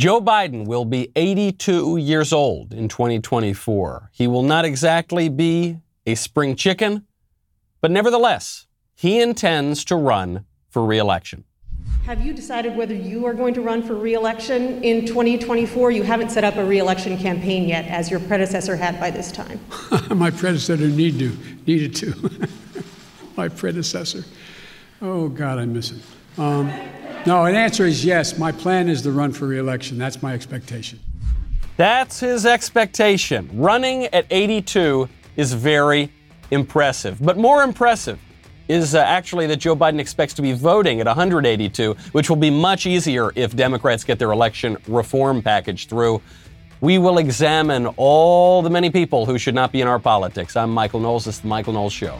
Joe Biden will be 82 years old in 2024. He will not exactly be a spring chicken, but nevertheless, he intends to run for reelection. Have you decided whether you are going to run for reelection in 2024? You haven't set up a reelection campaign yet, as your predecessor had by this time. My predecessor need to, needed to. My predecessor. Oh, God, I miss him. Um, no, an answer is yes. My plan is to run for reelection. That's my expectation. That's his expectation. Running at 82 is very impressive. But more impressive is uh, actually that Joe Biden expects to be voting at 182, which will be much easier if Democrats get their election reform package through. We will examine all the many people who should not be in our politics. I'm Michael Knowles. This is the Michael Knowles Show.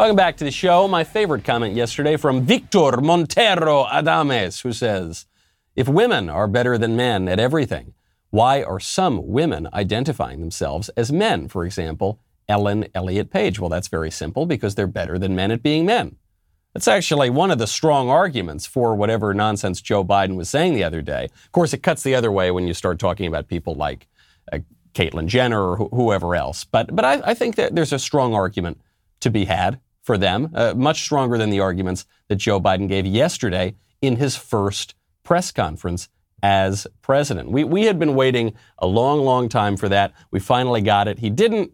Welcome back to the show. My favorite comment yesterday from Victor Montero Adames, who says, If women are better than men at everything, why are some women identifying themselves as men? For example, Ellen Elliott Page. Well, that's very simple because they're better than men at being men. That's actually one of the strong arguments for whatever nonsense Joe Biden was saying the other day. Of course, it cuts the other way when you start talking about people like uh, Caitlyn Jenner or wh- whoever else. But, but I, I think that there's a strong argument to be had for them, uh, much stronger than the arguments that Joe Biden gave yesterday in his first press conference as president. We, we had been waiting a long, long time for that. We finally got it. He didn't,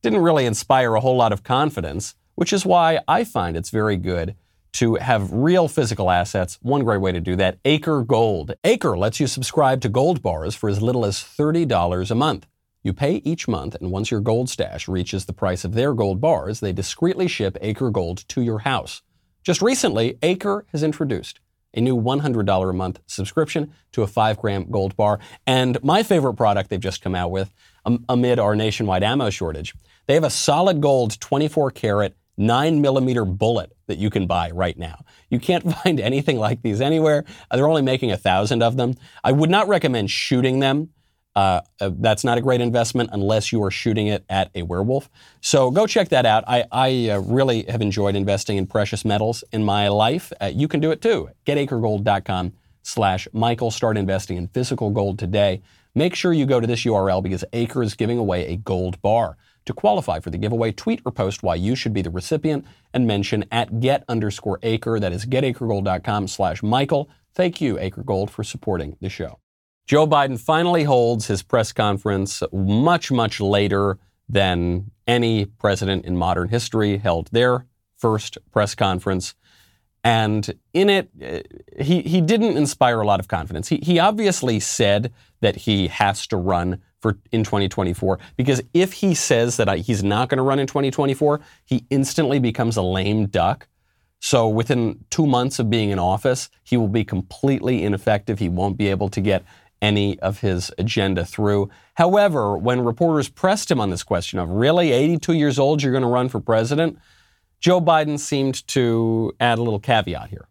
didn't really inspire a whole lot of confidence, which is why I find it's very good to have real physical assets. One great way to do that, Acre Gold. Acre lets you subscribe to gold bars for as little as $30 a month. You pay each month, and once your gold stash reaches the price of their gold bars, they discreetly ship Acre Gold to your house. Just recently, Acre has introduced a new $100 a month subscription to a 5 gram gold bar. And my favorite product they've just come out with um, amid our nationwide ammo shortage, they have a solid gold 24 karat 9 millimeter bullet that you can buy right now. You can't find anything like these anywhere. They're only making a thousand of them. I would not recommend shooting them uh, uh, that's not a great investment unless you are shooting it at a werewolf. So go check that out. I, I uh, really have enjoyed investing in precious metals in my life. Uh, you can do it too. GetAcreGold.com slash Michael. Start investing in physical gold today. Make sure you go to this URL because Acre is giving away a gold bar. To qualify for the giveaway, tweet or post why you should be the recipient and mention at get underscore acre. That is getacregold.com slash Michael. Thank you, Acre Gold, for supporting the show. Joe Biden finally holds his press conference much, much later than any president in modern history held their first press conference. And in it, uh, he, he didn't inspire a lot of confidence. He, he obviously said that he has to run for in 2024 because if he says that he's not going to run in 2024, he instantly becomes a lame duck. So within two months of being in office, he will be completely ineffective. He won't be able to get any of his agenda through. However, when reporters pressed him on this question of really 82 years old, you're going to run for president, Joe Biden seemed to add a little caveat here.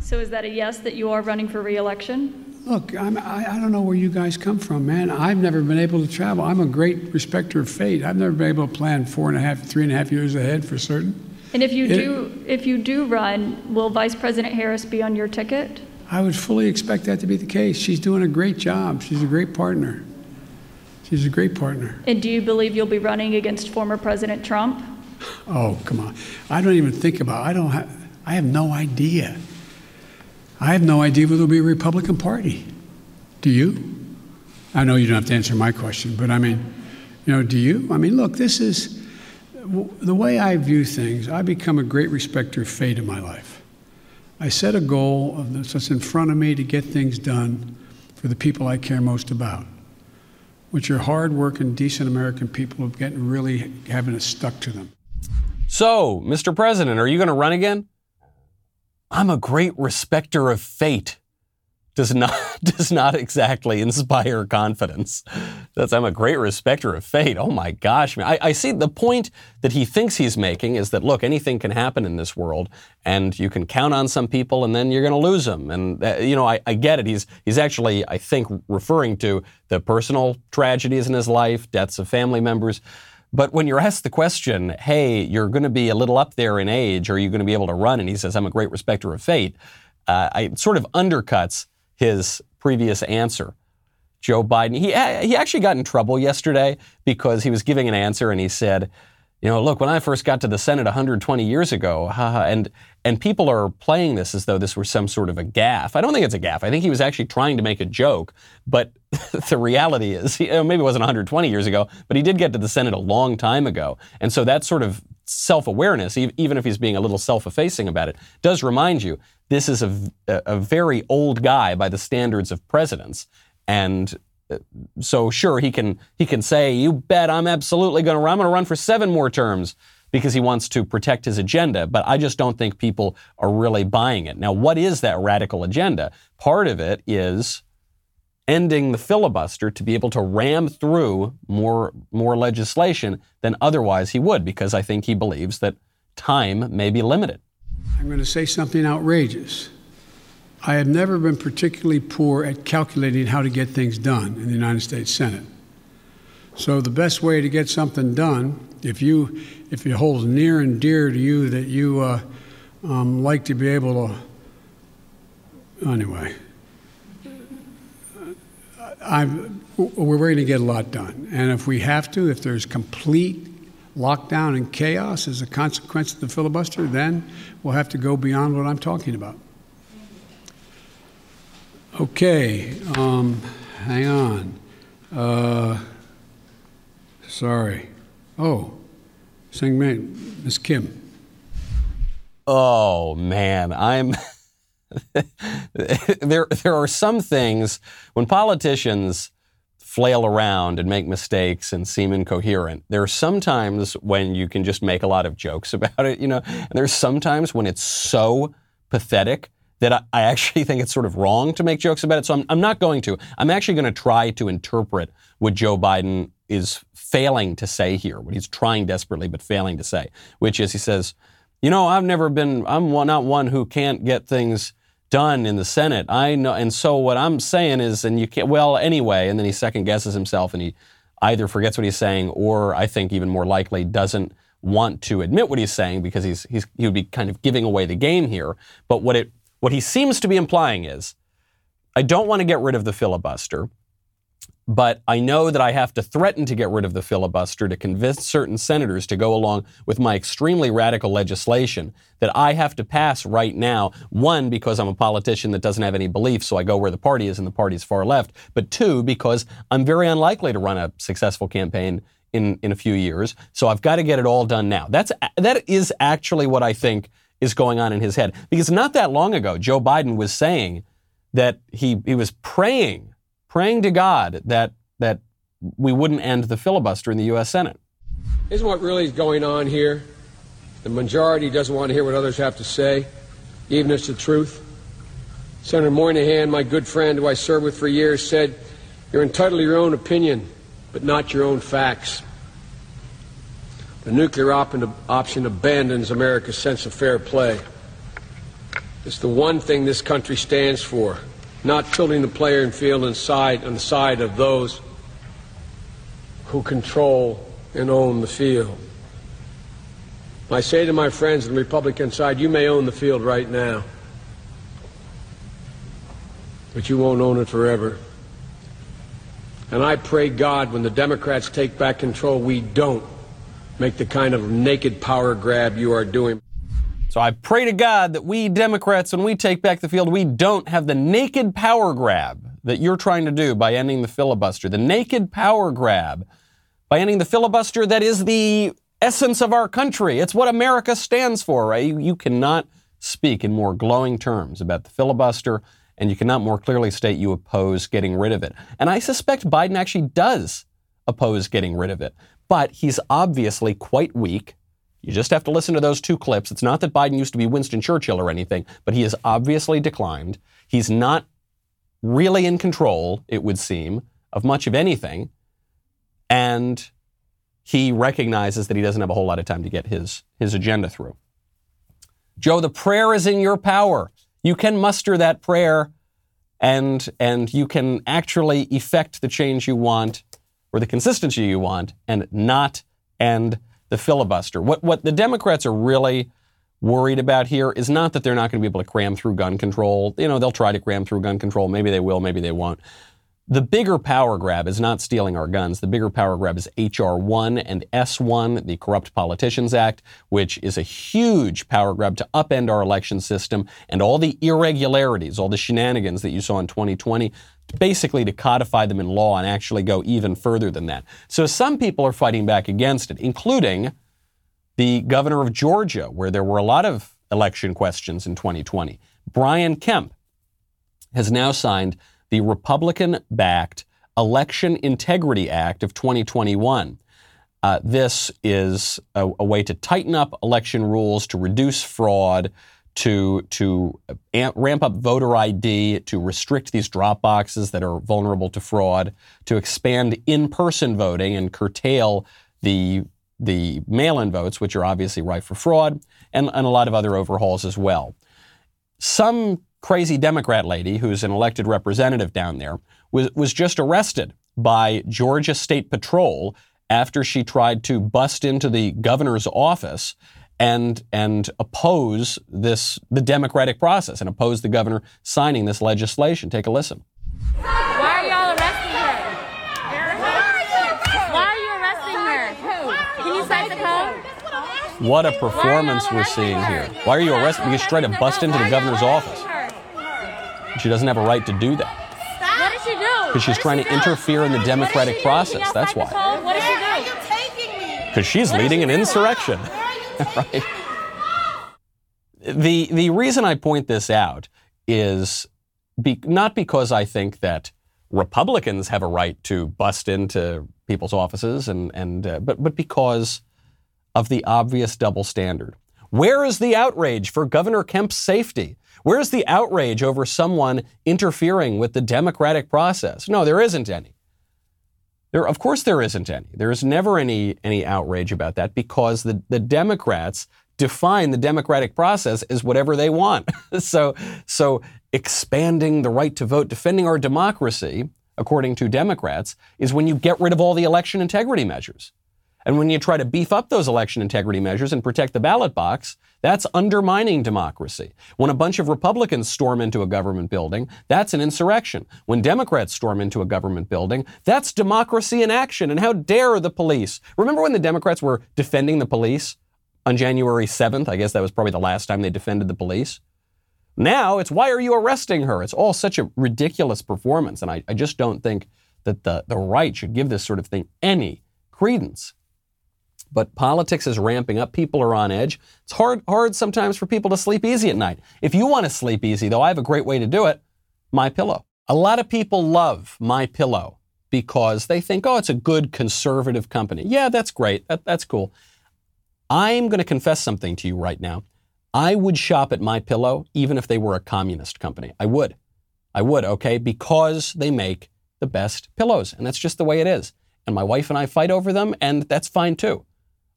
So is that a yes that you are running for reelection? Look, I'm, I, I don't know where you guys come from, man. I've never been able to travel. I'm a great respecter of fate. I've never been able to plan four and a half, three and a half years ahead for certain. And if you It- do, if you do run, will Vice President Harris be on your ticket? I would fully expect that to be the case. She's doing a great job. She's a great partner. She's a great partner. And do you believe you'll be running against former President Trump? Oh, come on. I don't even think about I don't have I have no idea. I have no idea whether there'll be a Republican Party. Do you? I know you don't have to answer my question, but I mean, you know, do you? I mean, look, this is the way I view things. I become a great respecter of fate in my life. I set a goal that's in front of me to get things done for the people I care most about, which are hardworking, decent American people who getting really having it stuck to them. So, Mr. President, are you going to run again? I'm a great respecter of fate. Does not does not exactly inspire confidence. That's I'm a great respecter of fate. Oh my gosh, man. I, I see the point that he thinks he's making is that look, anything can happen in this world, and you can count on some people, and then you're going to lose them. And uh, you know, I, I get it. He's he's actually, I think, referring to the personal tragedies in his life, deaths of family members. But when you're asked the question, hey, you're going to be a little up there in age, are you going to be able to run? And he says, I'm a great respecter of fate. Uh, it sort of undercuts his previous answer. Joe Biden, he, he actually got in trouble yesterday because he was giving an answer and he said, you know, look, when I first got to the Senate 120 years ago, and and people are playing this as though this were some sort of a gaffe. I don't think it's a gaffe. I think he was actually trying to make a joke. But the reality is, maybe it wasn't 120 years ago, but he did get to the Senate a long time ago. And so that sort of self-awareness, even if he's being a little self-effacing about it, does remind you this is a, a very old guy by the standards of presidents. And uh, so sure he can he can say you bet I'm absolutely going to run I'm going to run for 7 more terms because he wants to protect his agenda but I just don't think people are really buying it. Now what is that radical agenda? Part of it is ending the filibuster to be able to ram through more more legislation than otherwise he would because I think he believes that time may be limited. I'm going to say something outrageous. I have never been particularly poor at calculating how to get things done in the United States Senate. So the best way to get something done, if you if it holds near and dear to you that you uh, um, like to be able to, anyway, I'm, we're going to get a lot done. And if we have to, if there's complete lockdown and chaos as a consequence of the filibuster, then we'll have to go beyond what I'm talking about. Okay, um, hang on. Uh, sorry. Oh, Sing Miss Kim. Oh man, I'm. there, there are some things when politicians flail around and make mistakes and seem incoherent. There are some times when you can just make a lot of jokes about it, you know. And there's sometimes when it's so pathetic that I, I, actually think it's sort of wrong to make jokes about it. So I'm, I'm not going to. I'm actually going to try to interpret what Joe Biden is failing to say here, what he's trying desperately but failing to say, which is he says, you know, I've never been, I'm not one who can't get things done in the Senate. I know, and so what I'm saying is, and you can't, well, anyway, and then he second guesses himself and he either forgets what he's saying or I think even more likely doesn't want to admit what he's saying because he's, he's, he would be kind of giving away the game here. But what it what he seems to be implying is I don't want to get rid of the filibuster, but I know that I have to threaten to get rid of the filibuster to convince certain senators to go along with my extremely radical legislation that I have to pass right now. One, because I'm a politician that doesn't have any beliefs, so I go where the party is and the party is far left. But two, because I'm very unlikely to run a successful campaign in, in a few years. So I've got to get it all done now. That's, that is actually what I think is going on in his head. Because not that long ago, Joe Biden was saying that he, he was praying, praying to God that, that we wouldn't end the filibuster in the U.S. Senate. Isn't what really is going on here? The majority doesn't want to hear what others have to say, even if it's the truth. Senator Moynihan, my good friend who I served with for years, said, You're entitled to your own opinion, but not your own facts. The nuclear op- option abandons America's sense of fair play. It's the one thing this country stands for, not tilting the player field inside on the side of those who control and own the field. I say to my friends on the Republican side, you may own the field right now, but you won't own it forever. And I pray God when the Democrats take back control, we don't make the kind of naked power grab you are doing. So I pray to God that we Democrats, when we take back the field, we don't have the naked power grab that you're trying to do by ending the filibuster. The naked power grab by ending the filibuster that is the essence of our country. It's what America stands for, right? You, you cannot speak in more glowing terms about the filibuster, and you cannot more clearly state you oppose getting rid of it. And I suspect Biden actually does oppose getting rid of it but he's obviously quite weak. You just have to listen to those two clips. It's not that Biden used to be Winston Churchill or anything, but he has obviously declined. He's not really in control, it would seem, of much of anything. And he recognizes that he doesn't have a whole lot of time to get his, his agenda through. Joe, the prayer is in your power. You can muster that prayer and, and you can actually effect the change you want or the consistency you want and not and the filibuster. What, what the Democrats are really worried about here is not that they're not going to be able to cram through gun control. You know, they'll try to cram through gun control. Maybe they will, maybe they won't. The bigger power grab is not stealing our guns. The bigger power grab is H.R. 1 and S1, the Corrupt Politicians Act, which is a huge power grab to upend our election system and all the irregularities, all the shenanigans that you saw in 2020, basically to codify them in law and actually go even further than that. So some people are fighting back against it, including the governor of Georgia, where there were a lot of election questions in 2020. Brian Kemp has now signed the Republican backed Election Integrity Act of 2021. Uh, this is a, a, way to tighten up election rules, to reduce fraud, to, to uh, amp, ramp up voter ID, to restrict these drop boxes that are vulnerable to fraud, to expand in person voting and curtail the, the mail in votes, which are obviously ripe for fraud, and, and a lot of other overhauls as well. Some crazy Democrat lady who's an elected representative down there was, was just arrested by Georgia State Patrol after she tried to bust into the governor's office and and oppose this the democratic process and oppose the governor signing this legislation. Take a listen. Why are y'all arresting her? Why are you arresting her? Can you cite the code? What a performance we're seeing here. Why are you arresting? Because she tried to bust into the governor's office. She doesn't have a right to do that. What did she do? Because she's trying to interfere in the democratic process. That's why. What did she do? Because she's leading an insurrection. right? The, the reason I point this out is be, not because I think that Republicans have a right to bust into people's offices, and, and, uh, but, but because of the obvious double standard. Where is the outrage for Governor Kemp's safety? Where's the outrage over someone interfering with the democratic process? No, there isn't any. There, of course, there isn't any. There is never any, any outrage about that because the, the Democrats define the democratic process as whatever they want. so, so expanding the right to vote, defending our democracy, according to Democrats, is when you get rid of all the election integrity measures. And when you try to beef up those election integrity measures and protect the ballot box, that's undermining democracy. When a bunch of Republicans storm into a government building, that's an insurrection. When Democrats storm into a government building, that's democracy in action. And how dare the police? Remember when the Democrats were defending the police on January 7th? I guess that was probably the last time they defended the police. Now it's why are you arresting her? It's all such a ridiculous performance. And I, I just don't think that the, the right should give this sort of thing any credence but politics is ramping up. People are on edge. It's hard, hard sometimes for people to sleep easy at night. If you want to sleep easy, though, I have a great way to do it. My Pillow. A lot of people love My Pillow because they think, oh, it's a good conservative company. Yeah, that's great. That, that's cool. I'm going to confess something to you right now. I would shop at My Pillow even if they were a communist company. I would. I would, okay, because they make the best pillows, and that's just the way it is. And my wife and I fight over them, and that's fine too.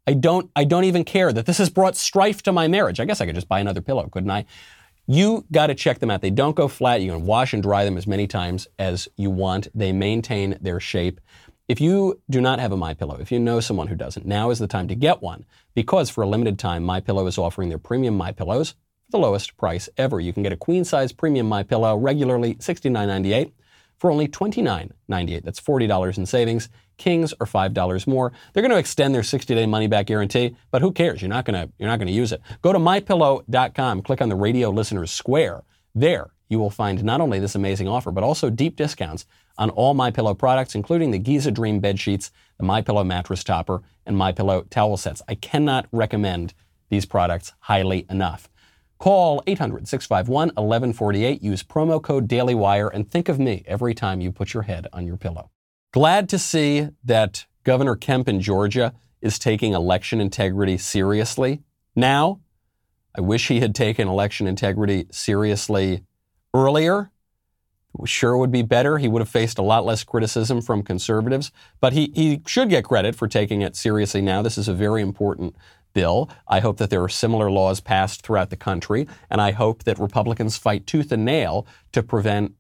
I don't, I don't even care that this has brought strife to my marriage. I guess I could just buy another pillow, couldn't I? You got to check them out. They don't go flat. You can wash and dry them as many times as you want. They maintain their shape. If you do not have a My Pillow, if you know someone who doesn't, now is the time to get one because for a limited time, My Pillow is offering their premium My Pillows for the lowest price ever. You can get a queen size premium My Pillow regularly $69.98 for only $29.98. That's $40 in savings. Kings are $5 more. They're going to extend their 60-day money-back guarantee, but who cares? You're not going to you're not going to use it. Go to mypillow.com, click on the radio listeners square. There, you will find not only this amazing offer, but also deep discounts on all My Pillow products, including the Giza Dream bed sheets, the My Pillow mattress topper, and My Pillow towel sets. I cannot recommend these products highly enough. Call 800 651 1148, use promo code DailyWire, and think of me every time you put your head on your pillow. Glad to see that Governor Kemp in Georgia is taking election integrity seriously now. I wish he had taken election integrity seriously earlier. Sure would be better. He would have faced a lot less criticism from conservatives, but he, he should get credit for taking it seriously now. This is a very important bill. I hope that there are similar laws passed throughout the country, and I hope that Republicans fight tooth and nail to prevent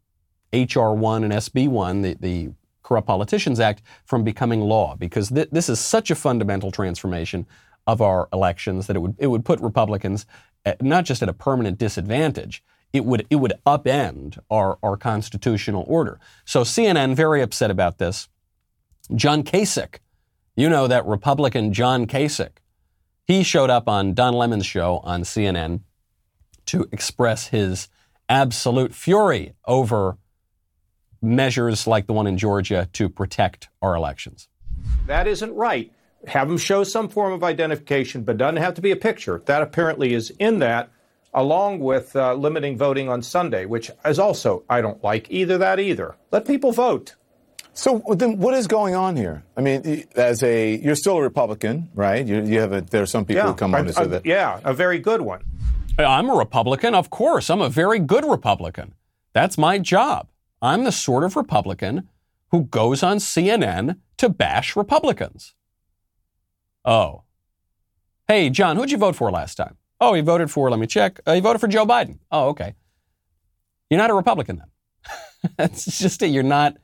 H.R. 1 and SB 1, the, the Corrupt Politicians Act from becoming law because th- this is such a fundamental transformation of our elections that it would it would put Republicans at, not just at a permanent disadvantage. It would it would upend our our constitutional order. So CNN very upset about this. John Kasich, you know that Republican John Kasich, he showed up on Don Lemon's show on CNN to express his absolute fury over measures like the one in Georgia to protect our elections. That isn't right. Have them show some form of identification, but doesn't have to be a picture. That apparently is in that, along with uh, limiting voting on Sunday, which is also, I don't like either that either. Let people vote. So then, what is going on here? I mean, as a you're still a Republican, right? You, you have a, there are some people yeah, who come on I, to say that. Yeah, a very good one. I'm a Republican, of course. I'm a very good Republican. That's my job. I'm the sort of Republican who goes on CNN to bash Republicans. Oh. Hey, John, who'd you vote for last time? Oh, he voted for, let me check. Uh, he voted for Joe Biden. Oh, okay. You're not a Republican then. That's just it. You're not,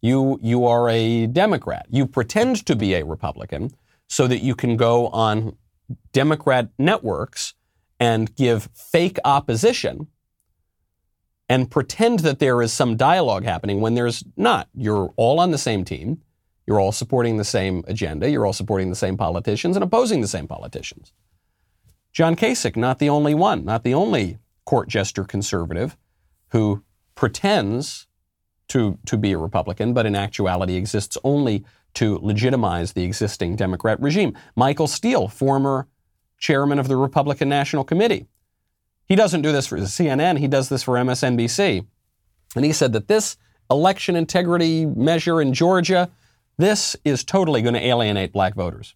you, you are a Democrat. You pretend to be a Republican so that you can go on Democrat networks and give fake opposition and pretend that there is some dialogue happening when there's not. You're all on the same team. You're all supporting the same agenda. You're all supporting the same politicians and opposing the same politicians. John Kasich, not the only one, not the only court jester conservative who pretends to, to be a Republican, but in actuality exists only to legitimize the existing Democrat regime. Michael Steele, former chairman of the Republican National Committee. He doesn't do this for CNN, he does this for MSNBC. And he said that this election integrity measure in Georgia, this is totally going to alienate black voters.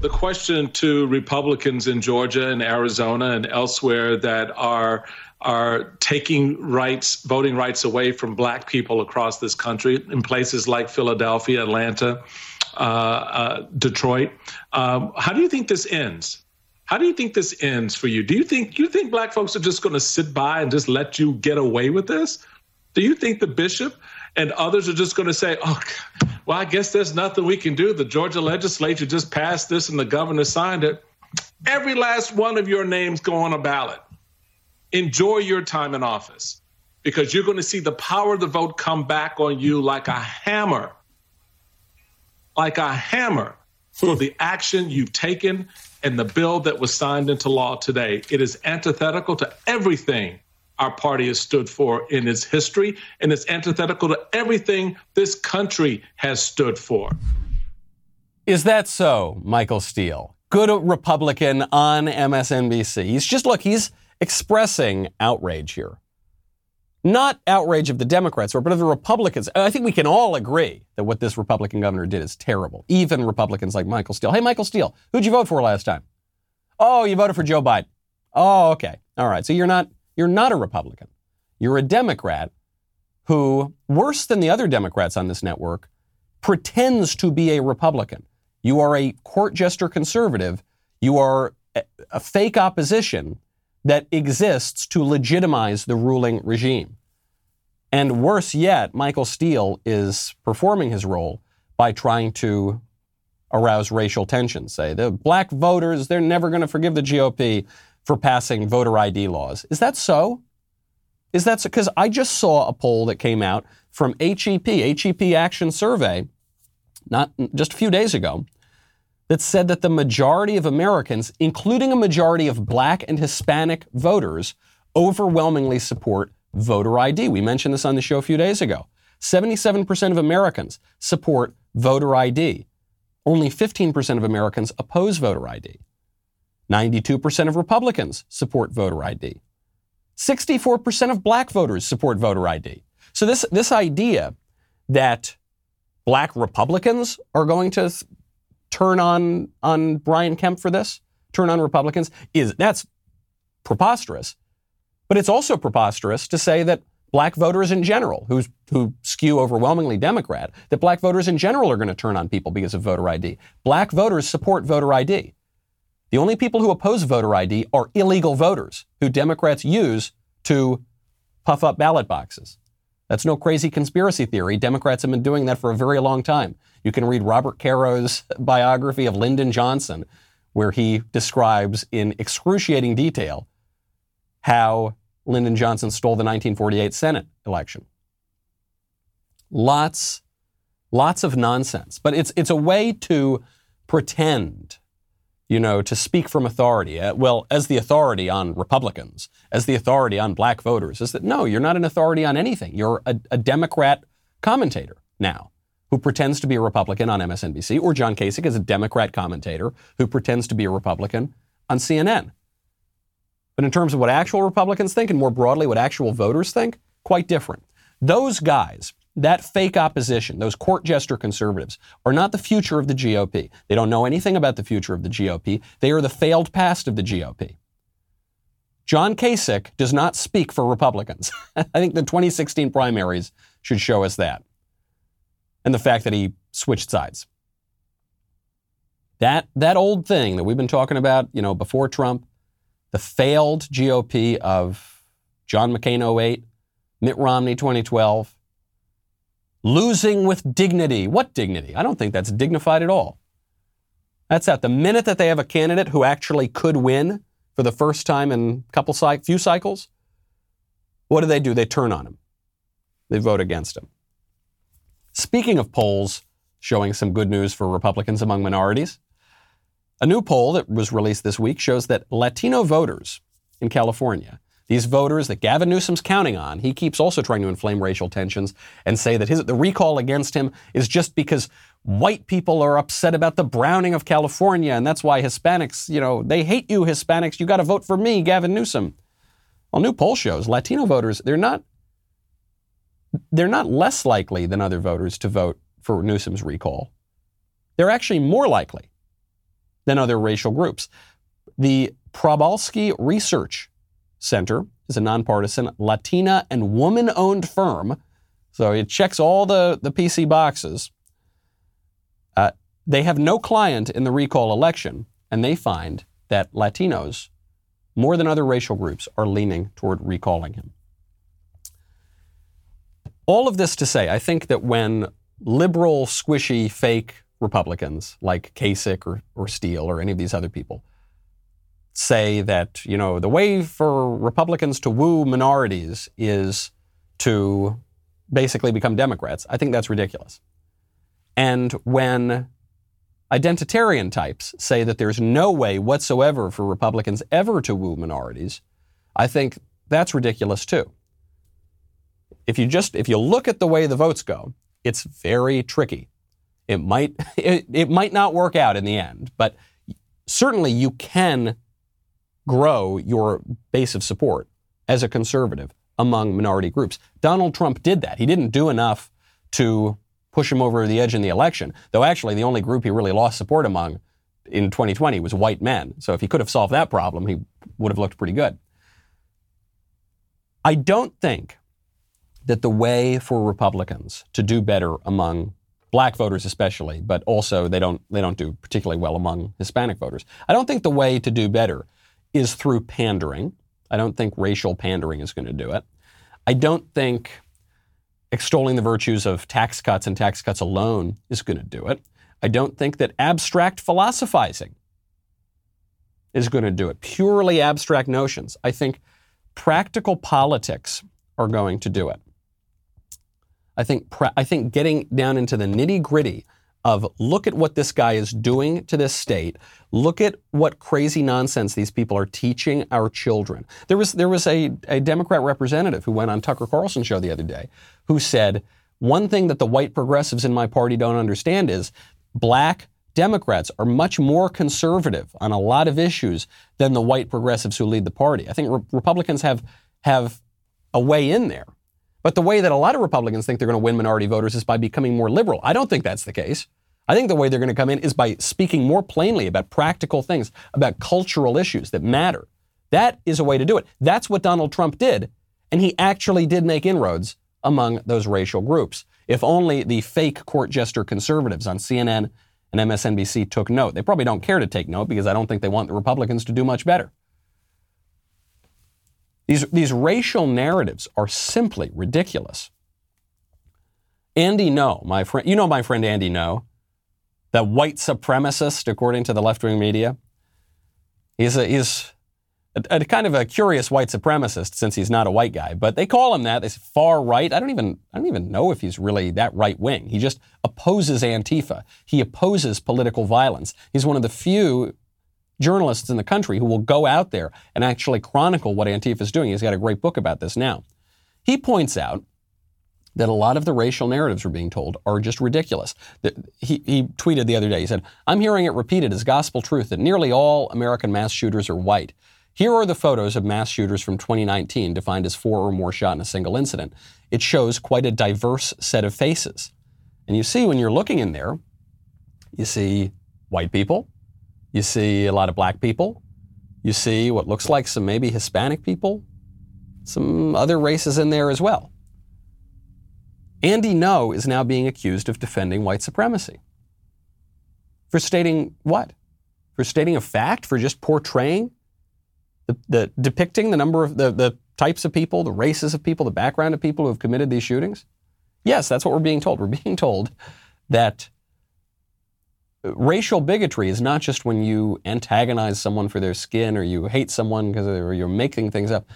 The question to Republicans in Georgia and Arizona and elsewhere that are are taking rights, voting rights away from black people across this country in places like Philadelphia, Atlanta, uh, uh, Detroit. Um, how do you think this ends? How do you think this ends for you? Do you think you think black folks are just going to sit by and just let you get away with this? Do you think the bishop and others are just going to say, "Oh, well, I guess there's nothing we can do. The Georgia legislature just passed this and the governor signed it." Every last one of your names go on a ballot. Enjoy your time in office because you're going to see the power of the vote come back on you like a hammer. Like a hammer for the action you've taken and the bill that was signed into law today. It is antithetical to everything our party has stood for in its history, and it's antithetical to everything this country has stood for. Is that so, Michael Steele? Good Republican on MSNBC. He's just, look, he's expressing outrage here. Not outrage of the Democrats, but of the Republicans. I think we can all agree that what this Republican governor did is terrible. Even Republicans like Michael Steele. Hey, Michael Steele, who'd you vote for last time? Oh, you voted for Joe Biden. Oh, okay. All right. So you're not you're not a Republican. You're a Democrat who, worse than the other Democrats on this network, pretends to be a Republican. You are a court jester conservative. You are a, a fake opposition that exists to legitimize the ruling regime. And worse yet, Michael Steele is performing his role by trying to arouse racial tension. Say, the black voters, they're never going to forgive the GOP for passing voter ID laws. Is that so? Is that so? Because I just saw a poll that came out from HEP, HEP Action Survey, not just a few days ago, that said that the majority of Americans, including a majority of black and Hispanic voters, overwhelmingly support voter ID. We mentioned this on the show a few days ago. 77% of Americans support voter ID. Only 15% of Americans oppose voter ID. 92% of Republicans support voter ID. 64% of black voters support voter ID. So this, this idea that black Republicans are going to turn on, on Brian Kemp for this, turn on Republicans, is that's preposterous. But it's also preposterous to say that black voters in general, who's, who skew overwhelmingly Democrat, that black voters in general are going to turn on people because of voter ID. Black voters support voter ID. The only people who oppose voter ID are illegal voters who Democrats use to puff up ballot boxes. That's no crazy conspiracy theory. Democrats have been doing that for a very long time. You can read Robert Caro's biography of Lyndon Johnson, where he describes in excruciating detail how Lyndon Johnson stole the 1948 Senate election. Lots, lots of nonsense. But it's, it's a way to pretend, you know, to speak from authority. Uh, well, as the authority on Republicans, as the authority on black voters, is that no, you're not an authority on anything. You're a, a Democrat commentator now who pretends to be a Republican on MSNBC, or John Kasich is a Democrat commentator who pretends to be a Republican on CNN. But in terms of what actual Republicans think and more broadly what actual voters think, quite different. Those guys, that fake opposition, those court jester conservatives, are not the future of the GOP. They don't know anything about the future of the GOP. They are the failed past of the GOP. John Kasich does not speak for Republicans. I think the 2016 primaries should show us that and the fact that he switched sides. That, that old thing that we've been talking about, you know, before Trump, the failed GOP of John McCain 08, Mitt Romney 2012, losing with dignity. What dignity? I don't think that's dignified at all. That's at the minute that they have a candidate who actually could win for the first time in a couple few cycles, what do they do? They turn on him. They vote against him. Speaking of polls showing some good news for Republicans among minorities, a new poll that was released this week shows that Latino voters in California, these voters that Gavin Newsom's counting on, he keeps also trying to inflame racial tensions and say that his, the recall against him is just because white people are upset about the browning of California, and that's why Hispanics, you know, they hate you, Hispanics. You got to vote for me, Gavin Newsom. Well, new poll shows Latino voters, they're not they're not less likely than other voters to vote for Newsom's recall. They're actually more likely than other racial groups. The Probolsky Research Center is a nonpartisan Latina and woman owned firm. So it checks all the, the PC boxes. Uh, they have no client in the recall election, and they find that Latinos, more than other racial groups, are leaning toward recalling him. All of this to say, I think that when liberal, squishy, fake Republicans like Kasich or, or Steele or any of these other people say that, you know, the way for Republicans to woo minorities is to basically become Democrats, I think that's ridiculous. And when identitarian types say that there's no way whatsoever for Republicans ever to woo minorities, I think that's ridiculous too if you just if you look at the way the votes go, it's very tricky. It might it, it might not work out in the end, but certainly you can grow your base of support as a conservative among minority groups. Donald Trump did that. He didn't do enough to push him over the edge in the election, though actually the only group he really lost support among in 2020 was white men. So if he could have solved that problem, he would have looked pretty good. I don't think that the way for Republicans to do better among black voters especially, but also they don't they don't do particularly well among Hispanic voters. I don't think the way to do better is through pandering. I don't think racial pandering is going to do it. I don't think extolling the virtues of tax cuts and tax cuts alone is going to do it. I don't think that abstract philosophizing is going to do it. Purely abstract notions. I think practical politics are going to do it. I think, I think getting down into the nitty gritty of look at what this guy is doing to this state. Look at what crazy nonsense these people are teaching our children. There was, there was a, a Democrat representative who went on Tucker Carlson's show the other day who said, one thing that the white progressives in my party don't understand is black Democrats are much more conservative on a lot of issues than the white progressives who lead the party. I think re- Republicans have, have a way in there. But the way that a lot of Republicans think they're going to win minority voters is by becoming more liberal. I don't think that's the case. I think the way they're going to come in is by speaking more plainly about practical things, about cultural issues that matter. That is a way to do it. That's what Donald Trump did. And he actually did make inroads among those racial groups. If only the fake court jester conservatives on CNN and MSNBC took note. They probably don't care to take note because I don't think they want the Republicans to do much better. These, these racial narratives are simply ridiculous. Andy Ngo, my friend, you know my friend Andy Ngo, the white supremacist, according to the left wing media. He's a, he's a, a, kind of a curious white supremacist since he's not a white guy, but they call him that. They far right. I don't even I don't even know if he's really that right wing. He just opposes Antifa. He opposes political violence. He's one of the few journalists in the country who will go out there and actually chronicle what Antifa is doing. He's got a great book about this now. He points out that a lot of the racial narratives we're being told are just ridiculous. He, he tweeted the other day, he said, I'm hearing it repeated as gospel truth that nearly all American mass shooters are white. Here are the photos of mass shooters from 2019 defined as four or more shot in a single incident. It shows quite a diverse set of faces. And you see when you're looking in there, you see white people, you see a lot of black people, you see what looks like some maybe Hispanic people, some other races in there as well. Andy Ngo is now being accused of defending white supremacy. For stating what? For stating a fact? For just portraying? The, the, depicting the number of the, the types of people, the races of people, the background of people who have committed these shootings? Yes, that's what we're being told. We're being told that racial bigotry is not just when you antagonize someone for their skin or you hate someone because you're making things up.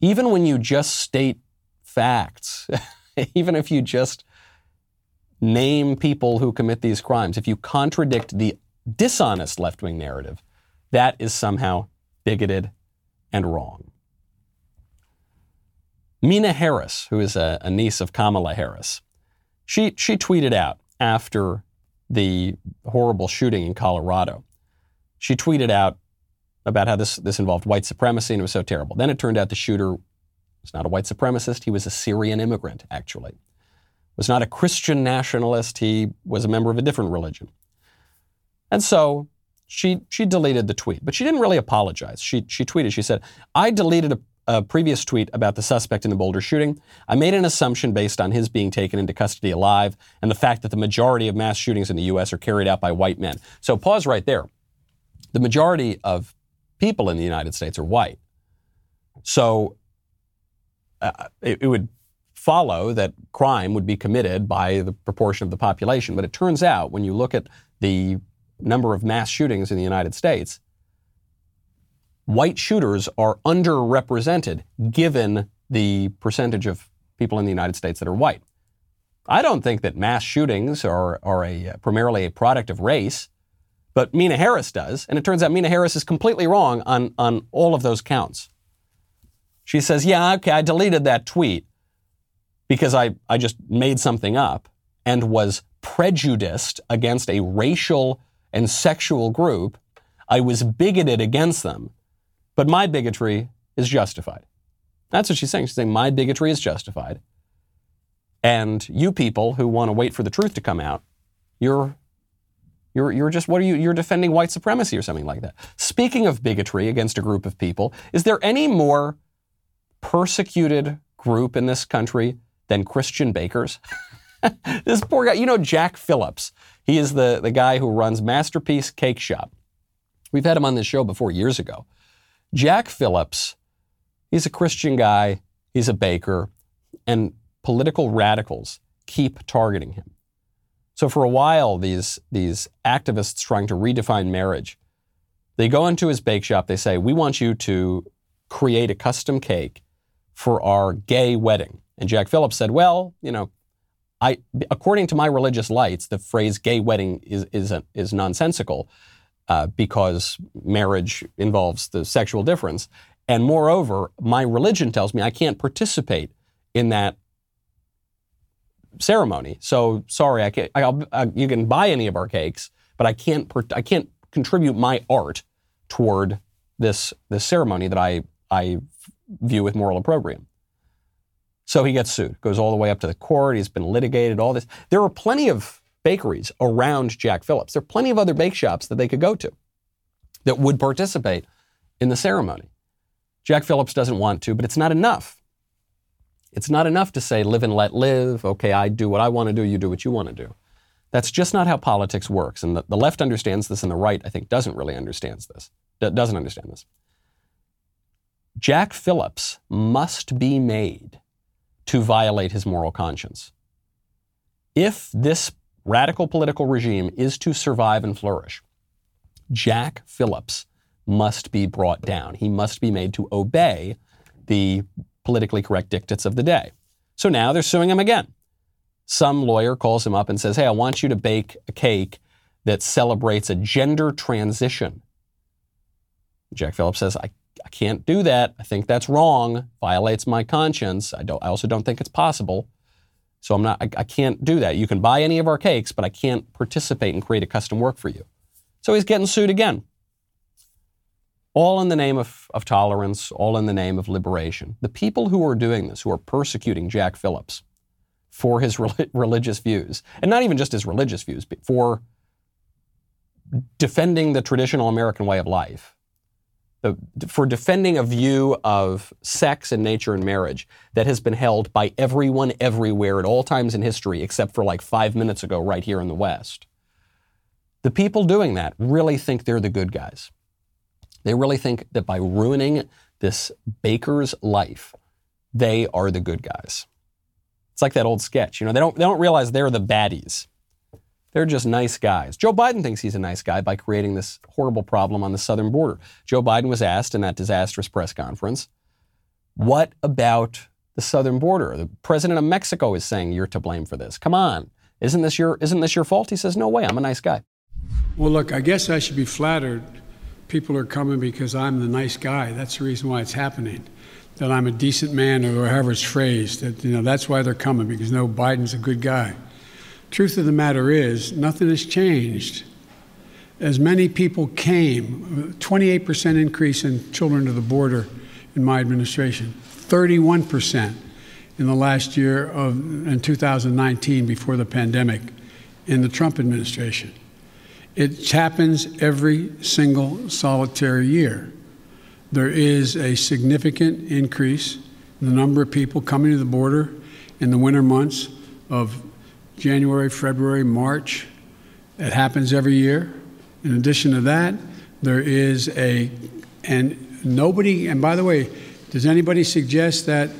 Even when you just state facts, even if you just name people who commit these crimes, if you contradict the dishonest left wing narrative, that is somehow bigoted and wrong. Meena Harris, who is a, a niece of Kamala Harris, she, she tweeted out after the horrible shooting in Colorado. She tweeted out about how this, this involved white supremacy and it was so terrible. Then it turned out the shooter was not a white supremacist. He was a Syrian immigrant, actually. Was not a Christian nationalist. He was a member of a different religion. And so she, she deleted the tweet, but she didn't really apologize. She, she tweeted, she said, I deleted a, a previous tweet about the suspect in the Boulder shooting. I made an assumption based on his being taken into custody alive and the fact that the majority of mass shootings in the U.S. are carried out by white men. So pause right there. The majority of people in the United States are white. So uh, it, it would follow that crime would be committed by the proportion of the population. But it turns out when you look at the number of mass shootings in the United States, white shooters are underrepresented given the percentage of people in the United States that are white. I don't think that mass shootings are, are a, primarily a product of race, but Meena Harris does. And it turns out Meena Harris is completely wrong on, on all of those counts. She says, Yeah, okay, I deleted that tweet because I, I just made something up and was prejudiced against a racial and sexual group. I was bigoted against them, but my bigotry is justified. That's what she's saying. She's saying, My bigotry is justified. And you people who want to wait for the truth to come out, you're you're, you're just, what are you, you're defending white supremacy or something like that. Speaking of bigotry against a group of people, is there any more persecuted group in this country than Christian bakers. this poor guy, you know, Jack Phillips. He is the, the guy who runs Masterpiece Cake Shop. We've had him on this show before years ago. Jack Phillips, he's a Christian guy, he's a baker, and political radicals keep targeting him. So for a while, these, these activists trying to redefine marriage, they go into his bake shop, they say, We want you to create a custom cake for our gay wedding. And Jack Phillips said, well, you know, I, according to my religious lights, the phrase gay wedding is, is, a, is nonsensical uh, because marriage involves the sexual difference. And moreover, my religion tells me I can't participate in that ceremony. So sorry, I can't, I, I, you can buy any of our cakes, but I can't, I can't contribute my art toward this, this ceremony that I, I view with moral opprobrium. So he gets sued, goes all the way up to the court. He's been litigated, all this. There are plenty of bakeries around Jack Phillips. There are plenty of other bake shops that they could go to that would participate in the ceremony. Jack Phillips doesn't want to, but it's not enough. It's not enough to say, live and let live. Okay, I do what I want to do, you do what you want to do. That's just not how politics works. And the, the left understands this, and the right, I think, doesn't really understand this. Doesn't understand this. Jack Phillips must be made to violate his moral conscience. If this radical political regime is to survive and flourish, Jack Phillips must be brought down. He must be made to obey the politically correct dictates of the day. So now they're suing him again. Some lawyer calls him up and says, Hey, I want you to bake a cake that celebrates a gender transition. Jack Phillips says, I, I can't do that. I think that's wrong, violates my conscience. I, don't, I also don't think it's possible. So I'm not, I, I can't do that. You can buy any of our cakes, but I can't participate and create a custom work for you. So he's getting sued again. All in the name of, of tolerance, all in the name of liberation. The people who are doing this, who are persecuting Jack Phillips for his re- religious views, and not even just his religious views, but for defending the traditional American way of life, Uh, for defending a view of sex and nature and marriage that has been held by everyone everywhere at all times in history, except for like five minutes ago, right here in the West. The people doing that really think they're the good guys. They really think that by ruining this baker's life, they are the good guys. It's like that old sketch, you know, they don't, they don't realize they're the baddies. They're just nice guys. Joe Biden thinks he's a nice guy by creating this horrible problem on the southern border. Joe Biden was asked in that disastrous press conference, what about the southern border? The president of Mexico is saying you're to blame for this. Come on. Isn't this your isn't this your fault? He says, "No way. I'm a nice guy." Well, look, I guess I should be flattered. People are coming because I'm the nice guy. That's the reason why it's happening. That I'm a decent man, or however it's phrased. That you know, that's why they're coming because no, Biden's a good guy. Truth of the matter is, nothing has changed. As many people came, 28% increase in children to the border in my administration, 31% in the last year of in 2019 before the pandemic in the Trump administration. It happens every single solitary year. There is a significant increase in the number of people coming to the border in the winter months of January, February, March. It happens every year. In addition to that, there is a, and nobody, and by the way, does anybody suggest that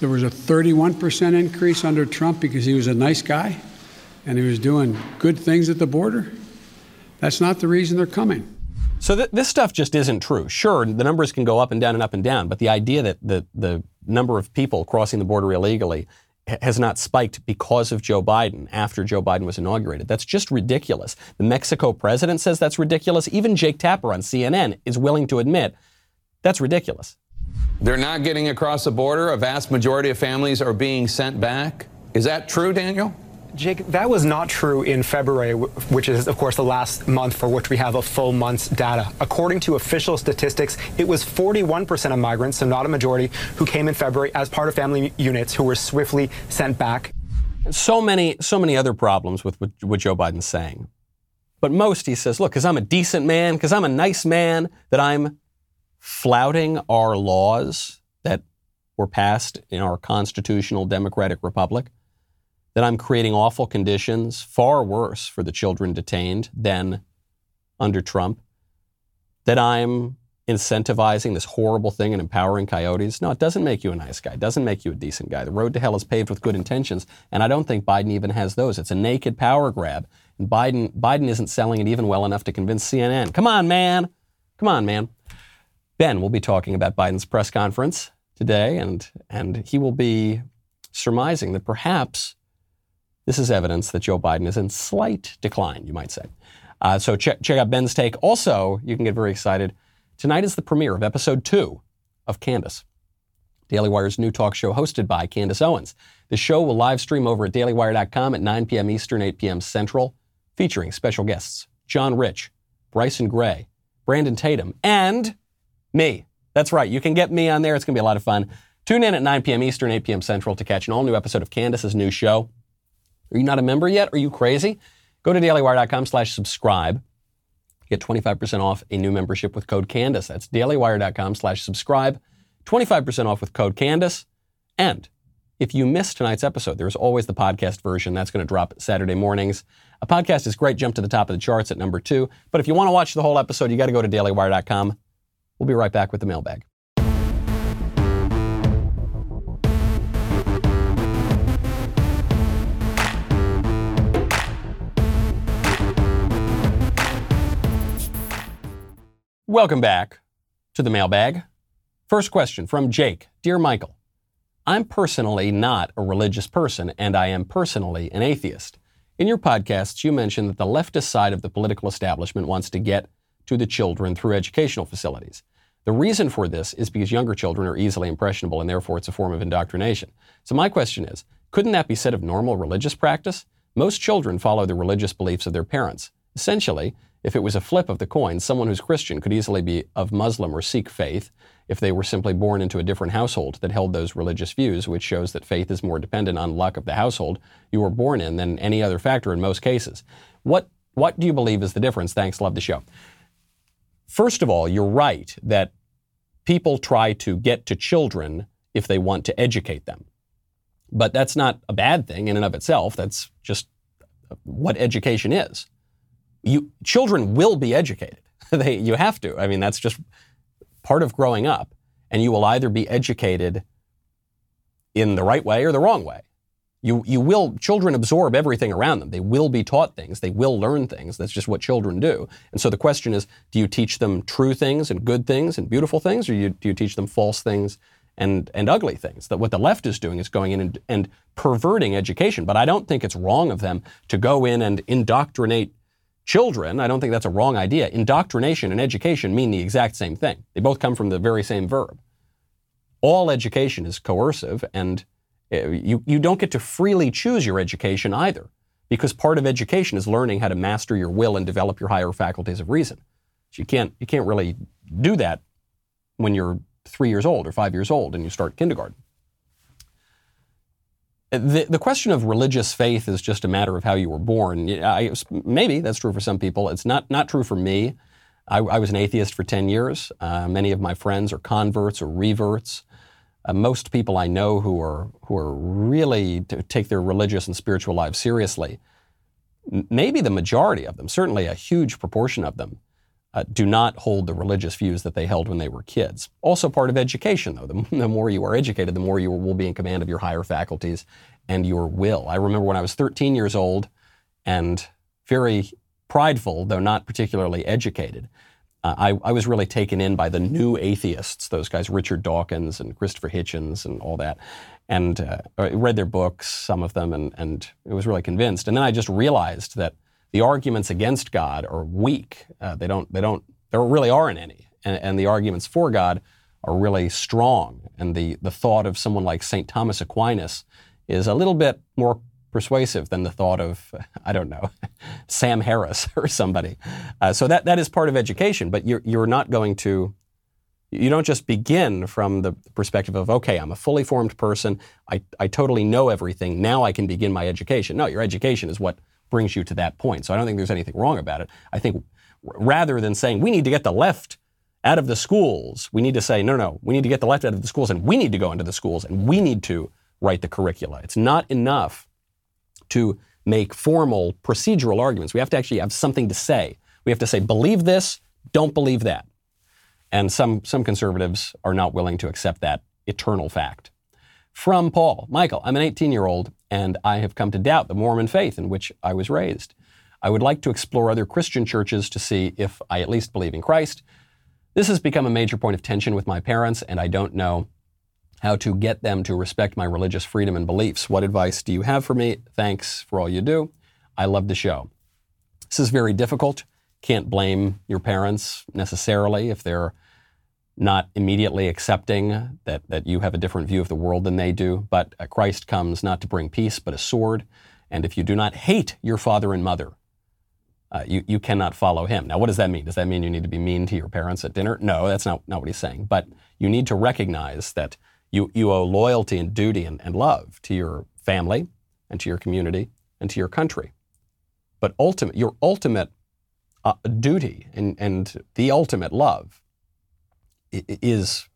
there was a 31% increase under Trump because he was a nice guy and he was doing good things at the border? That's not the reason they're coming. So th- this stuff just isn't true. Sure, the numbers can go up and down and up and down, but the idea that the, the number of people crossing the border illegally has not spiked because of Joe Biden after Joe Biden was inaugurated. That's just ridiculous. The Mexico president says that's ridiculous. Even Jake Tapper on CNN is willing to admit that's ridiculous. They're not getting across the border. A vast majority of families are being sent back. Is that true, Daniel? Jake, that was not true in February, which is, of course, the last month for which we have a full month's data. According to official statistics, it was 41% of migrants, so not a majority, who came in February as part of family units who were swiftly sent back. So many, so many other problems with what Joe Biden's saying. But most, he says, look, because I'm a decent man, because I'm a nice man, that I'm flouting our laws that were passed in our constitutional democratic republic that I'm creating awful conditions, far worse for the children detained than under Trump, that I'm incentivizing this horrible thing and empowering coyotes. No, it doesn't make you a nice guy. It doesn't make you a decent guy. The road to hell is paved with good intentions, and I don't think Biden even has those. It's a naked power grab. And Biden, Biden isn't selling it even well enough to convince CNN. Come on, man. Come on, man. Ben will be talking about Biden's press conference today, and, and he will be surmising that perhaps this is evidence that Joe Biden is in slight decline, you might say. Uh, so check, check out Ben's take. Also, you can get very excited. Tonight is the premiere of episode two of Candace, Daily Wire's new talk show hosted by Candace Owens. The show will live stream over at dailywire.com at 9 p.m. Eastern, 8 p.m. Central, featuring special guests John Rich, Bryson Gray, Brandon Tatum, and me. That's right. You can get me on there. It's going to be a lot of fun. Tune in at 9 p.m. Eastern, 8 p.m. Central to catch an all new episode of Candace's new show. Are you not a member yet? Are you crazy? Go to dailywire.com slash subscribe. Get 25% off a new membership with code Candace. That's dailywire.com slash subscribe. 25% off with code Candace. And if you missed tonight's episode, there's always the podcast version. That's going to drop Saturday mornings. A podcast is great. Jump to the top of the charts at number two. But if you want to watch the whole episode, you got to go to dailywire.com. We'll be right back with the mailbag. Welcome back to the mailbag. First question from Jake Dear Michael, I'm personally not a religious person, and I am personally an atheist. In your podcasts, you mentioned that the leftist side of the political establishment wants to get to the children through educational facilities. The reason for this is because younger children are easily impressionable, and therefore it's a form of indoctrination. So, my question is couldn't that be said of normal religious practice? Most children follow the religious beliefs of their parents. Essentially, if it was a flip of the coin, someone who's Christian could easily be of Muslim or Sikh faith if they were simply born into a different household that held those religious views, which shows that faith is more dependent on luck of the household you were born in than any other factor in most cases. What, what do you believe is the difference? Thanks, love the show. First of all, you're right that people try to get to children if they want to educate them. But that's not a bad thing in and of itself. That's just what education is you children will be educated. they, you have to. I mean, that's just part of growing up. And you will either be educated in the right way or the wrong way. You, you will, children absorb everything around them. They will be taught things. They will learn things. That's just what children do. And so the question is, do you teach them true things and good things and beautiful things, or you, do you teach them false things and, and ugly things? That what the left is doing is going in and, and perverting education. But I don't think it's wrong of them to go in and indoctrinate children, I don't think that's a wrong idea. Indoctrination and education mean the exact same thing. They both come from the very same verb. All education is coercive, and eh, you, you don't get to freely choose your education either, because part of education is learning how to master your will and develop your higher faculties of reason. So you can't, you can't really do that when you're three years old or five years old and you start kindergarten. The, the question of religious faith is just a matter of how you were born. I, maybe that's true for some people. It's not, not true for me. I, I was an atheist for 10 years. Uh, many of my friends are converts or reverts. Uh, most people I know who are, who are really take their religious and spiritual lives seriously, maybe the majority of them, certainly a huge proportion of them, uh, do not hold the religious views that they held when they were kids. Also, part of education, though. The, the, more you are educated, the more you will be in command of your higher faculties and your will. I remember when I was 13 years old and very prideful, though not particularly educated. Uh, I, I, was really taken in by the new atheists, those guys, Richard Dawkins and Christopher Hitchens and all that. And uh, read their books, some of them, and, and was really convinced. And then I just realized that the arguments against God are weak. Uh, they don't, they don't, there really aren't any. And, and, the arguments for God are really strong. And the, the thought of someone like St. Thomas Aquinas is a little bit more persuasive than the thought of, I don't know, Sam Harris or somebody. Uh, so that, that is part of education, but you're, you're not going to, you don't just begin from the perspective of, okay, I'm a fully formed person. I, I totally know everything. Now I can begin my education. No, your education is what brings you to that point. So I don't think there's anything wrong about it. I think rather than saying we need to get the left out of the schools, we need to say, no, no, we need to get the left out of the schools and we need to go into the schools and we need to write the curricula. It's not enough to make formal procedural arguments. We have to actually have something to say. We have to say, believe this, don't believe that. And some, some conservatives are not willing to accept that eternal fact. From Paul Michael, I'm an 18 year old and I have come to doubt the Mormon faith in which I was raised. I would like to explore other Christian churches to see if I at least believe in Christ. This has become a major point of tension with my parents, and I don't know how to get them to respect my religious freedom and beliefs. What advice do you have for me? Thanks for all you do. I love the show. This is very difficult. Can't blame your parents necessarily if they're not immediately accepting that, that you have a different view of the world than they do. But uh, Christ comes not to bring peace, but a sword. And if you do not hate your father and mother, uh, you, you cannot follow him. Now, what does that mean? Does that mean you need to be mean to your parents at dinner? No, that's not, not what he's saying. But you need to recognize that you, you owe loyalty and duty and, and love to your family and to your community and to your country. But ultimate, your ultimate uh, duty and, and the ultimate love is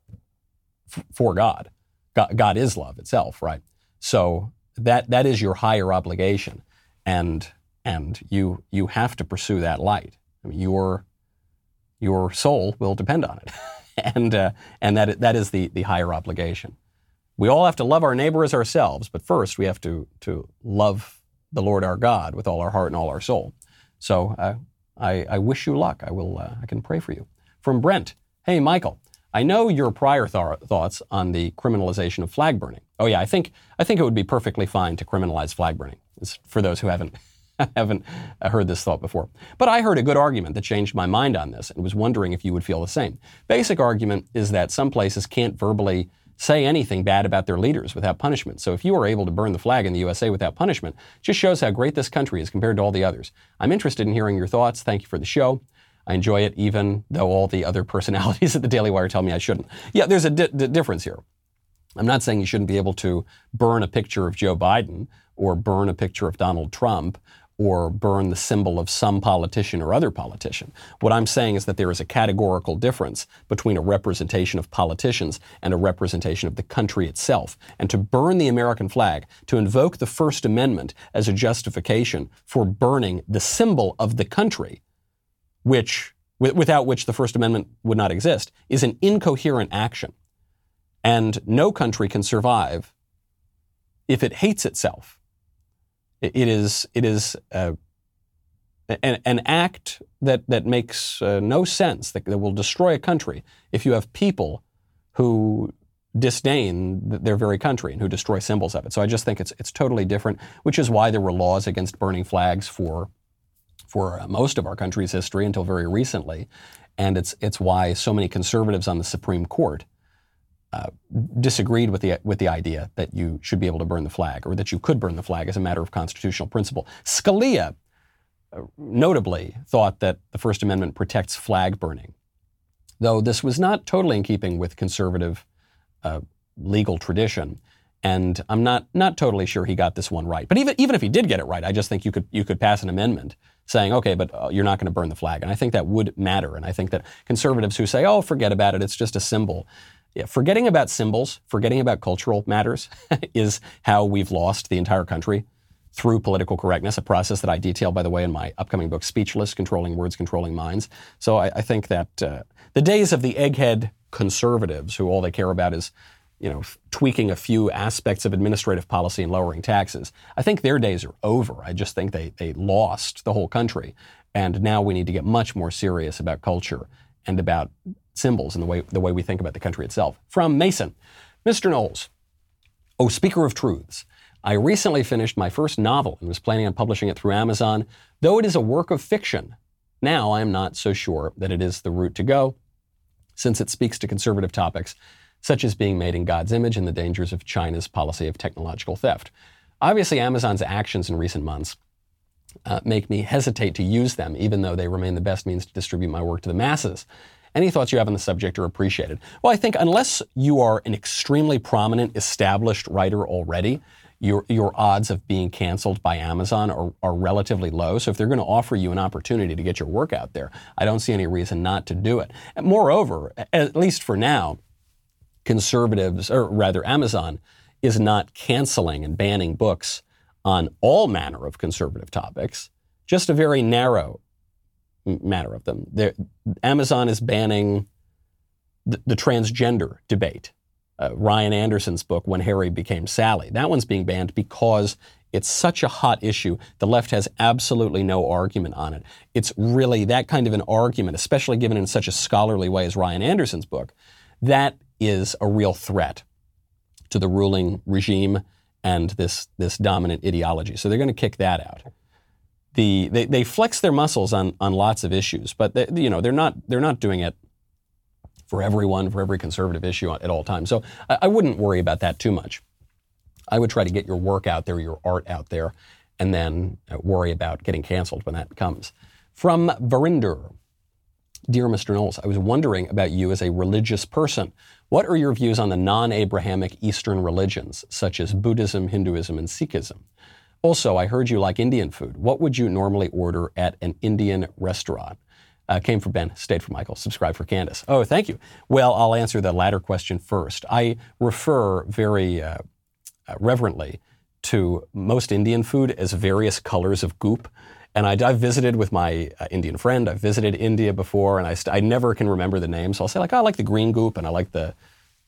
for God. God. God is love itself, right? So that that is your higher obligation, and and you you have to pursue that light. I mean, your your soul will depend on it, and uh, and that that is the the higher obligation. We all have to love our neighbor as ourselves, but first we have to to love the Lord our God with all our heart and all our soul. So uh, I, I wish you luck. I will. Uh, I can pray for you. From Brent Hey, Michael, I know your prior th- thoughts on the criminalization of flag burning. Oh, yeah, I think, I think it would be perfectly fine to criminalize flag burning, it's for those who haven't. haven't uh, heard this thought before. But I heard a good argument that changed my mind on this and was wondering if you would feel the same. Basic argument is that some places can't verbally say anything bad about their leaders without punishment. So if you are able to burn the flag in the USA without punishment, just shows how great this country is compared to all the others. I'm interested in hearing your thoughts. Thank you for the show. I enjoy it even though all the other personalities at the Daily Wire tell me I shouldn't. Yeah, there's a di- di- difference here. I'm not saying you shouldn't be able to burn a picture of Joe Biden or burn a picture of Donald Trump or burn the symbol of some politician or other politician. What I'm saying is that there is a categorical difference between a representation of politicians and a representation of the country itself. And to burn the American flag, to invoke the First Amendment as a justification for burning the symbol of the country, which without which the First Amendment would not exist, is an incoherent action. And no country can survive if it hates itself. It is, it is uh, an, an, act that, that makes uh, no sense, that, that will destroy a country if you have people who disdain their very country and who destroy symbols of it. So I just think it's, it's totally different, which is why there were laws against burning flags for, for uh, most of our country's history until very recently. And it's, it's why so many conservatives on the Supreme Court uh, disagreed with the with the idea that you should be able to burn the flag or that you could burn the flag as a matter of constitutional principle. Scalia uh, notably thought that the First Amendment protects flag burning, though this was not totally in keeping with conservative uh, legal tradition. And I'm not not totally sure he got this one right. But even even if he did get it right, I just think you could you could pass an amendment saying, okay, but uh, you're not going to burn the flag. And I think that would matter. And I think that conservatives who say, oh, forget about it, it's just a symbol, yeah, forgetting about symbols, forgetting about cultural matters is how we've lost the entire country through political correctness, a process that I detail, by the way, in my upcoming book, Speechless Controlling Words, Controlling Minds. So I, I think that uh, the days of the egghead conservatives, who all they care about is you know, tweaking a few aspects of administrative policy and lowering taxes. I think their days are over. I just think they, they lost the whole country. And now we need to get much more serious about culture and about symbols and the way, the way we think about the country itself. From Mason Mr. Knowles, oh, speaker of truths. I recently finished my first novel and was planning on publishing it through Amazon, though it is a work of fiction. Now I am not so sure that it is the route to go, since it speaks to conservative topics such as being made in God's image and the dangers of China's policy of technological theft. Obviously, Amazon's actions in recent months uh, make me hesitate to use them, even though they remain the best means to distribute my work to the masses. Any thoughts you have on the subject are appreciated. Well, I think unless you are an extremely prominent, established writer already, your, your odds of being canceled by Amazon are, are relatively low. So if they're going to offer you an opportunity to get your work out there, I don't see any reason not to do it. And moreover, at least for now, conservatives, or rather Amazon, is not canceling and banning books on all manner of conservative topics, just a very narrow matter of them. They're, Amazon is banning the, the transgender debate. Uh, Ryan Anderson's book, When Harry Became Sally, that one's being banned because it's such a hot issue. The left has absolutely no argument on it. It's really that kind of an argument, especially given in such a scholarly way as Ryan Anderson's book, that is a real threat to the ruling regime and this, this dominant ideology. So they're going to kick that out the they, they flex their muscles on on lots of issues, but they, you know they're not they're not doing it for everyone for every conservative issue at all times. So I, I wouldn't worry about that too much. I would try to get your work out there, your art out there, and then uh, worry about getting canceled when that comes. From Verinder. Dear Mr. Knowles, I was wondering about you as a religious person. What are your views on the non Abrahamic Eastern religions, such as Buddhism, Hinduism, and Sikhism? Also, I heard you like Indian food. What would you normally order at an Indian restaurant? Uh, came for Ben, stayed for Michael, subscribe for Candace. Oh, thank you. Well, I'll answer the latter question first. I refer very uh, uh, reverently to most Indian food as various colors of goop. And I, have visited with my uh, Indian friend. I've visited India before, and I, st- I never can remember the name. So I'll say like, oh, I like the green goop, and I like the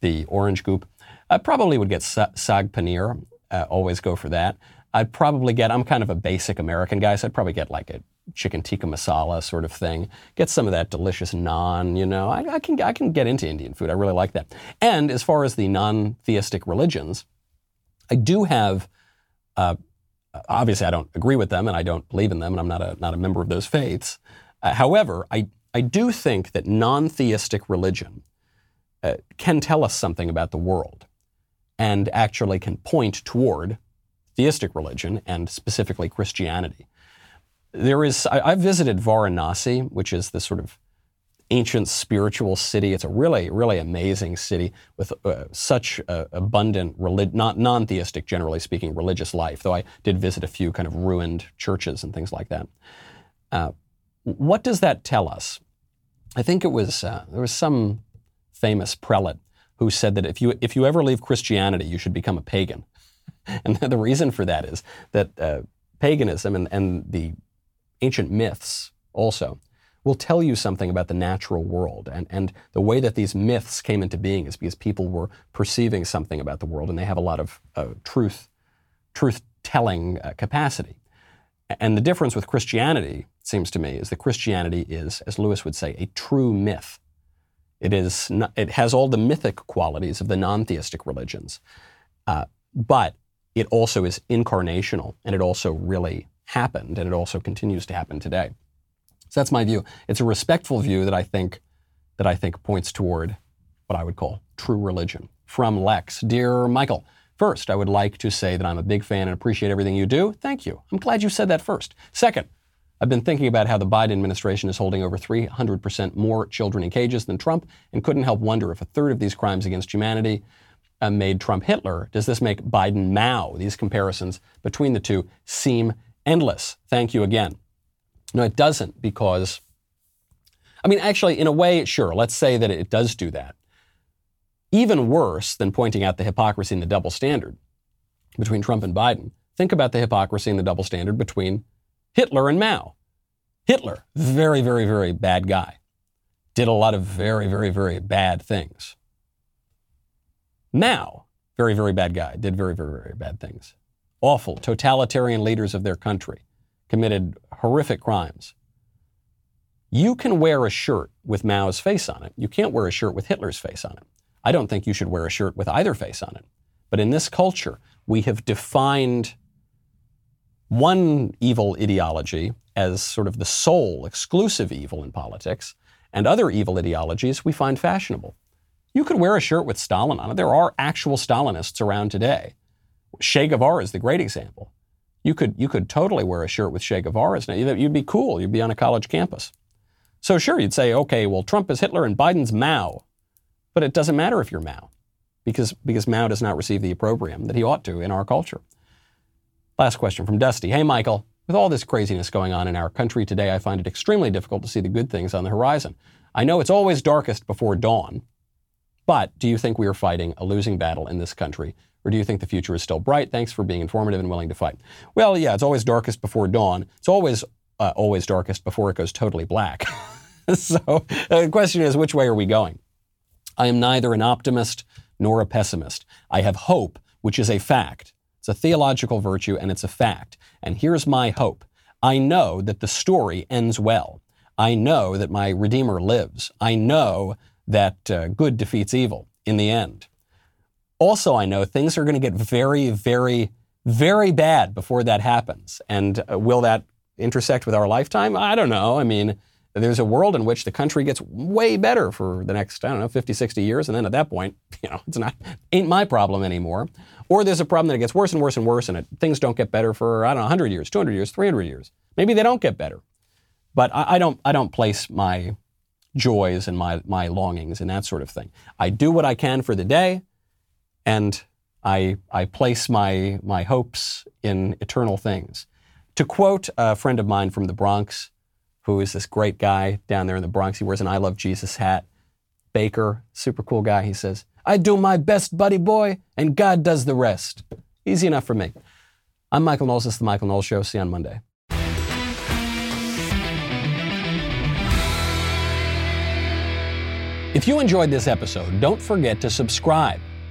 the orange goop. I probably would get sa- sag paneer. Uh, always go for that. I'd probably get, I'm kind of a basic American guy, so I'd probably get like a chicken tikka masala sort of thing. Get some of that delicious naan, you know. I, I can, I can get into Indian food. I really like that. And as far as the non theistic religions, I do have, uh, obviously, I don't agree with them and I don't believe in them, and I'm not a, not a member of those faiths. Uh, however, I, I do think that non theistic religion uh, can tell us something about the world and actually can point toward theistic religion and specifically Christianity. There is, I, have visited Varanasi, which is this sort of ancient spiritual city. It's a really, really amazing city with uh, such uh, abundant, relig- not non-theistic, generally speaking, religious life. Though I did visit a few kind of ruined churches and things like that. Uh, what does that tell us? I think it was uh, there was some famous prelate who said that if you if you ever leave Christianity, you should become a pagan. And the reason for that is that uh, paganism and, and the ancient myths also will tell you something about the natural world. And, and the way that these myths came into being is because people were perceiving something about the world and they have a lot of uh, truth, truth telling uh, capacity. And the difference with Christianity, it seems to me, is that Christianity is, as Lewis would say, a true myth. It, is not, it has all the mythic qualities of the non theistic religions, uh, but it also is incarnational and it also really happened and it also continues to happen today. So that's my view. It's a respectful view that I think that I think points toward what I would call true religion. From Lex, dear Michael, first I would like to say that I'm a big fan and appreciate everything you do. Thank you. I'm glad you said that first. Second, I've been thinking about how the Biden administration is holding over 300% more children in cages than Trump and couldn't help wonder if a third of these crimes against humanity uh, made Trump Hitler. Does this make Biden Mao? These comparisons between the two seem endless. Thank you again. No, it doesn't because, I mean, actually, in a way, sure, let's say that it does do that. Even worse than pointing out the hypocrisy and the double standard between Trump and Biden, think about the hypocrisy and the double standard between Hitler and Mao. Hitler, very, very, very bad guy, did a lot of very, very, very bad things. Mao, very, very bad guy, did very, very, very bad things. Awful, totalitarian leaders of their country committed horrific crimes. You can wear a shirt with Mao's face on it. You can't wear a shirt with Hitler's face on it. I don't think you should wear a shirt with either face on it. But in this culture, we have defined one evil ideology as sort of the sole exclusive evil in politics, and other evil ideologies we find fashionable. You could wear a shirt with Stalin on it. There are actual Stalinists around today. Che Guevara is the great example. You could, you could totally wear a shirt with Che Guevara's name. You'd be cool. You'd be on a college campus. So sure, you'd say, okay, well, Trump is Hitler and Biden's Mao. But it doesn't matter if you're Mao, because, because Mao does not receive the opprobrium that he ought to in our culture. Last question from Dusty. Hey, Michael. With all this craziness going on in our country today, I find it extremely difficult to see the good things on the horizon. I know it's always darkest before dawn, but do you think we are fighting a losing battle in this country? Or do you think the future is still bright? Thanks for being informative and willing to fight. Well, yeah, it's always darkest before dawn. It's always uh, always darkest before it goes totally black. so uh, the question is, which way are we going? I am neither an optimist nor a pessimist. I have hope, which is a fact. It's a theological virtue and it's a fact. And here's my hope. I know that the story ends well. I know that my Redeemer lives. I know that uh, good defeats evil in the end. Also, I know things are going to get very, very, very bad before that happens. And uh, will that intersect with our lifetime? I don't know. I mean, there's a world in which the country gets way better for the next, I don't know, 50, 60 years. And then at that point, you know, it's not, ain't my problem anymore. Or there's a problem that it gets worse and worse and worse and it, things don't get better for, I don't know, 100 years, 200 years, 300 years. Maybe they don't get better. But I, I don't, I don't place my joys and my, my longings and that sort of thing. I do what I can for the day, and I, I place my, my hopes in eternal things. To quote a friend of mine from the Bronx, who is this great guy down there in the Bronx, he wears an I Love Jesus hat. Baker, super cool guy, he says, I do my best, buddy boy, and God does the rest. Easy enough for me. I'm Michael Knowles. This is The Michael Knowles Show. See you on Monday. If you enjoyed this episode, don't forget to subscribe.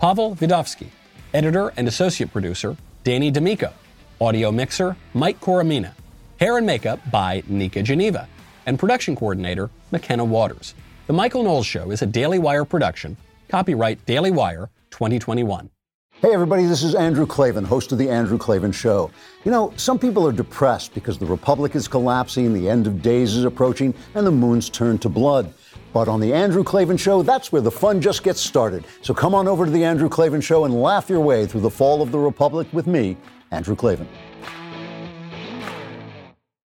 Pavel Vidovsky. Editor and associate producer, Danny D'Amico. Audio mixer, Mike Coromina. Hair and makeup by Nika Geneva. And production coordinator, McKenna Waters. The Michael Knowles Show is a Daily Wire production. Copyright Daily Wire 2021. Hey, everybody, this is Andrew Klavan, host of The Andrew Klavan Show. You know, some people are depressed because the Republic is collapsing, the end of days is approaching, and the moon's turned to blood. But on The Andrew Klavan Show, that's where the fun just gets started. So come on over to The Andrew Klavan Show and laugh your way through the fall of the Republic with me, Andrew Klavan.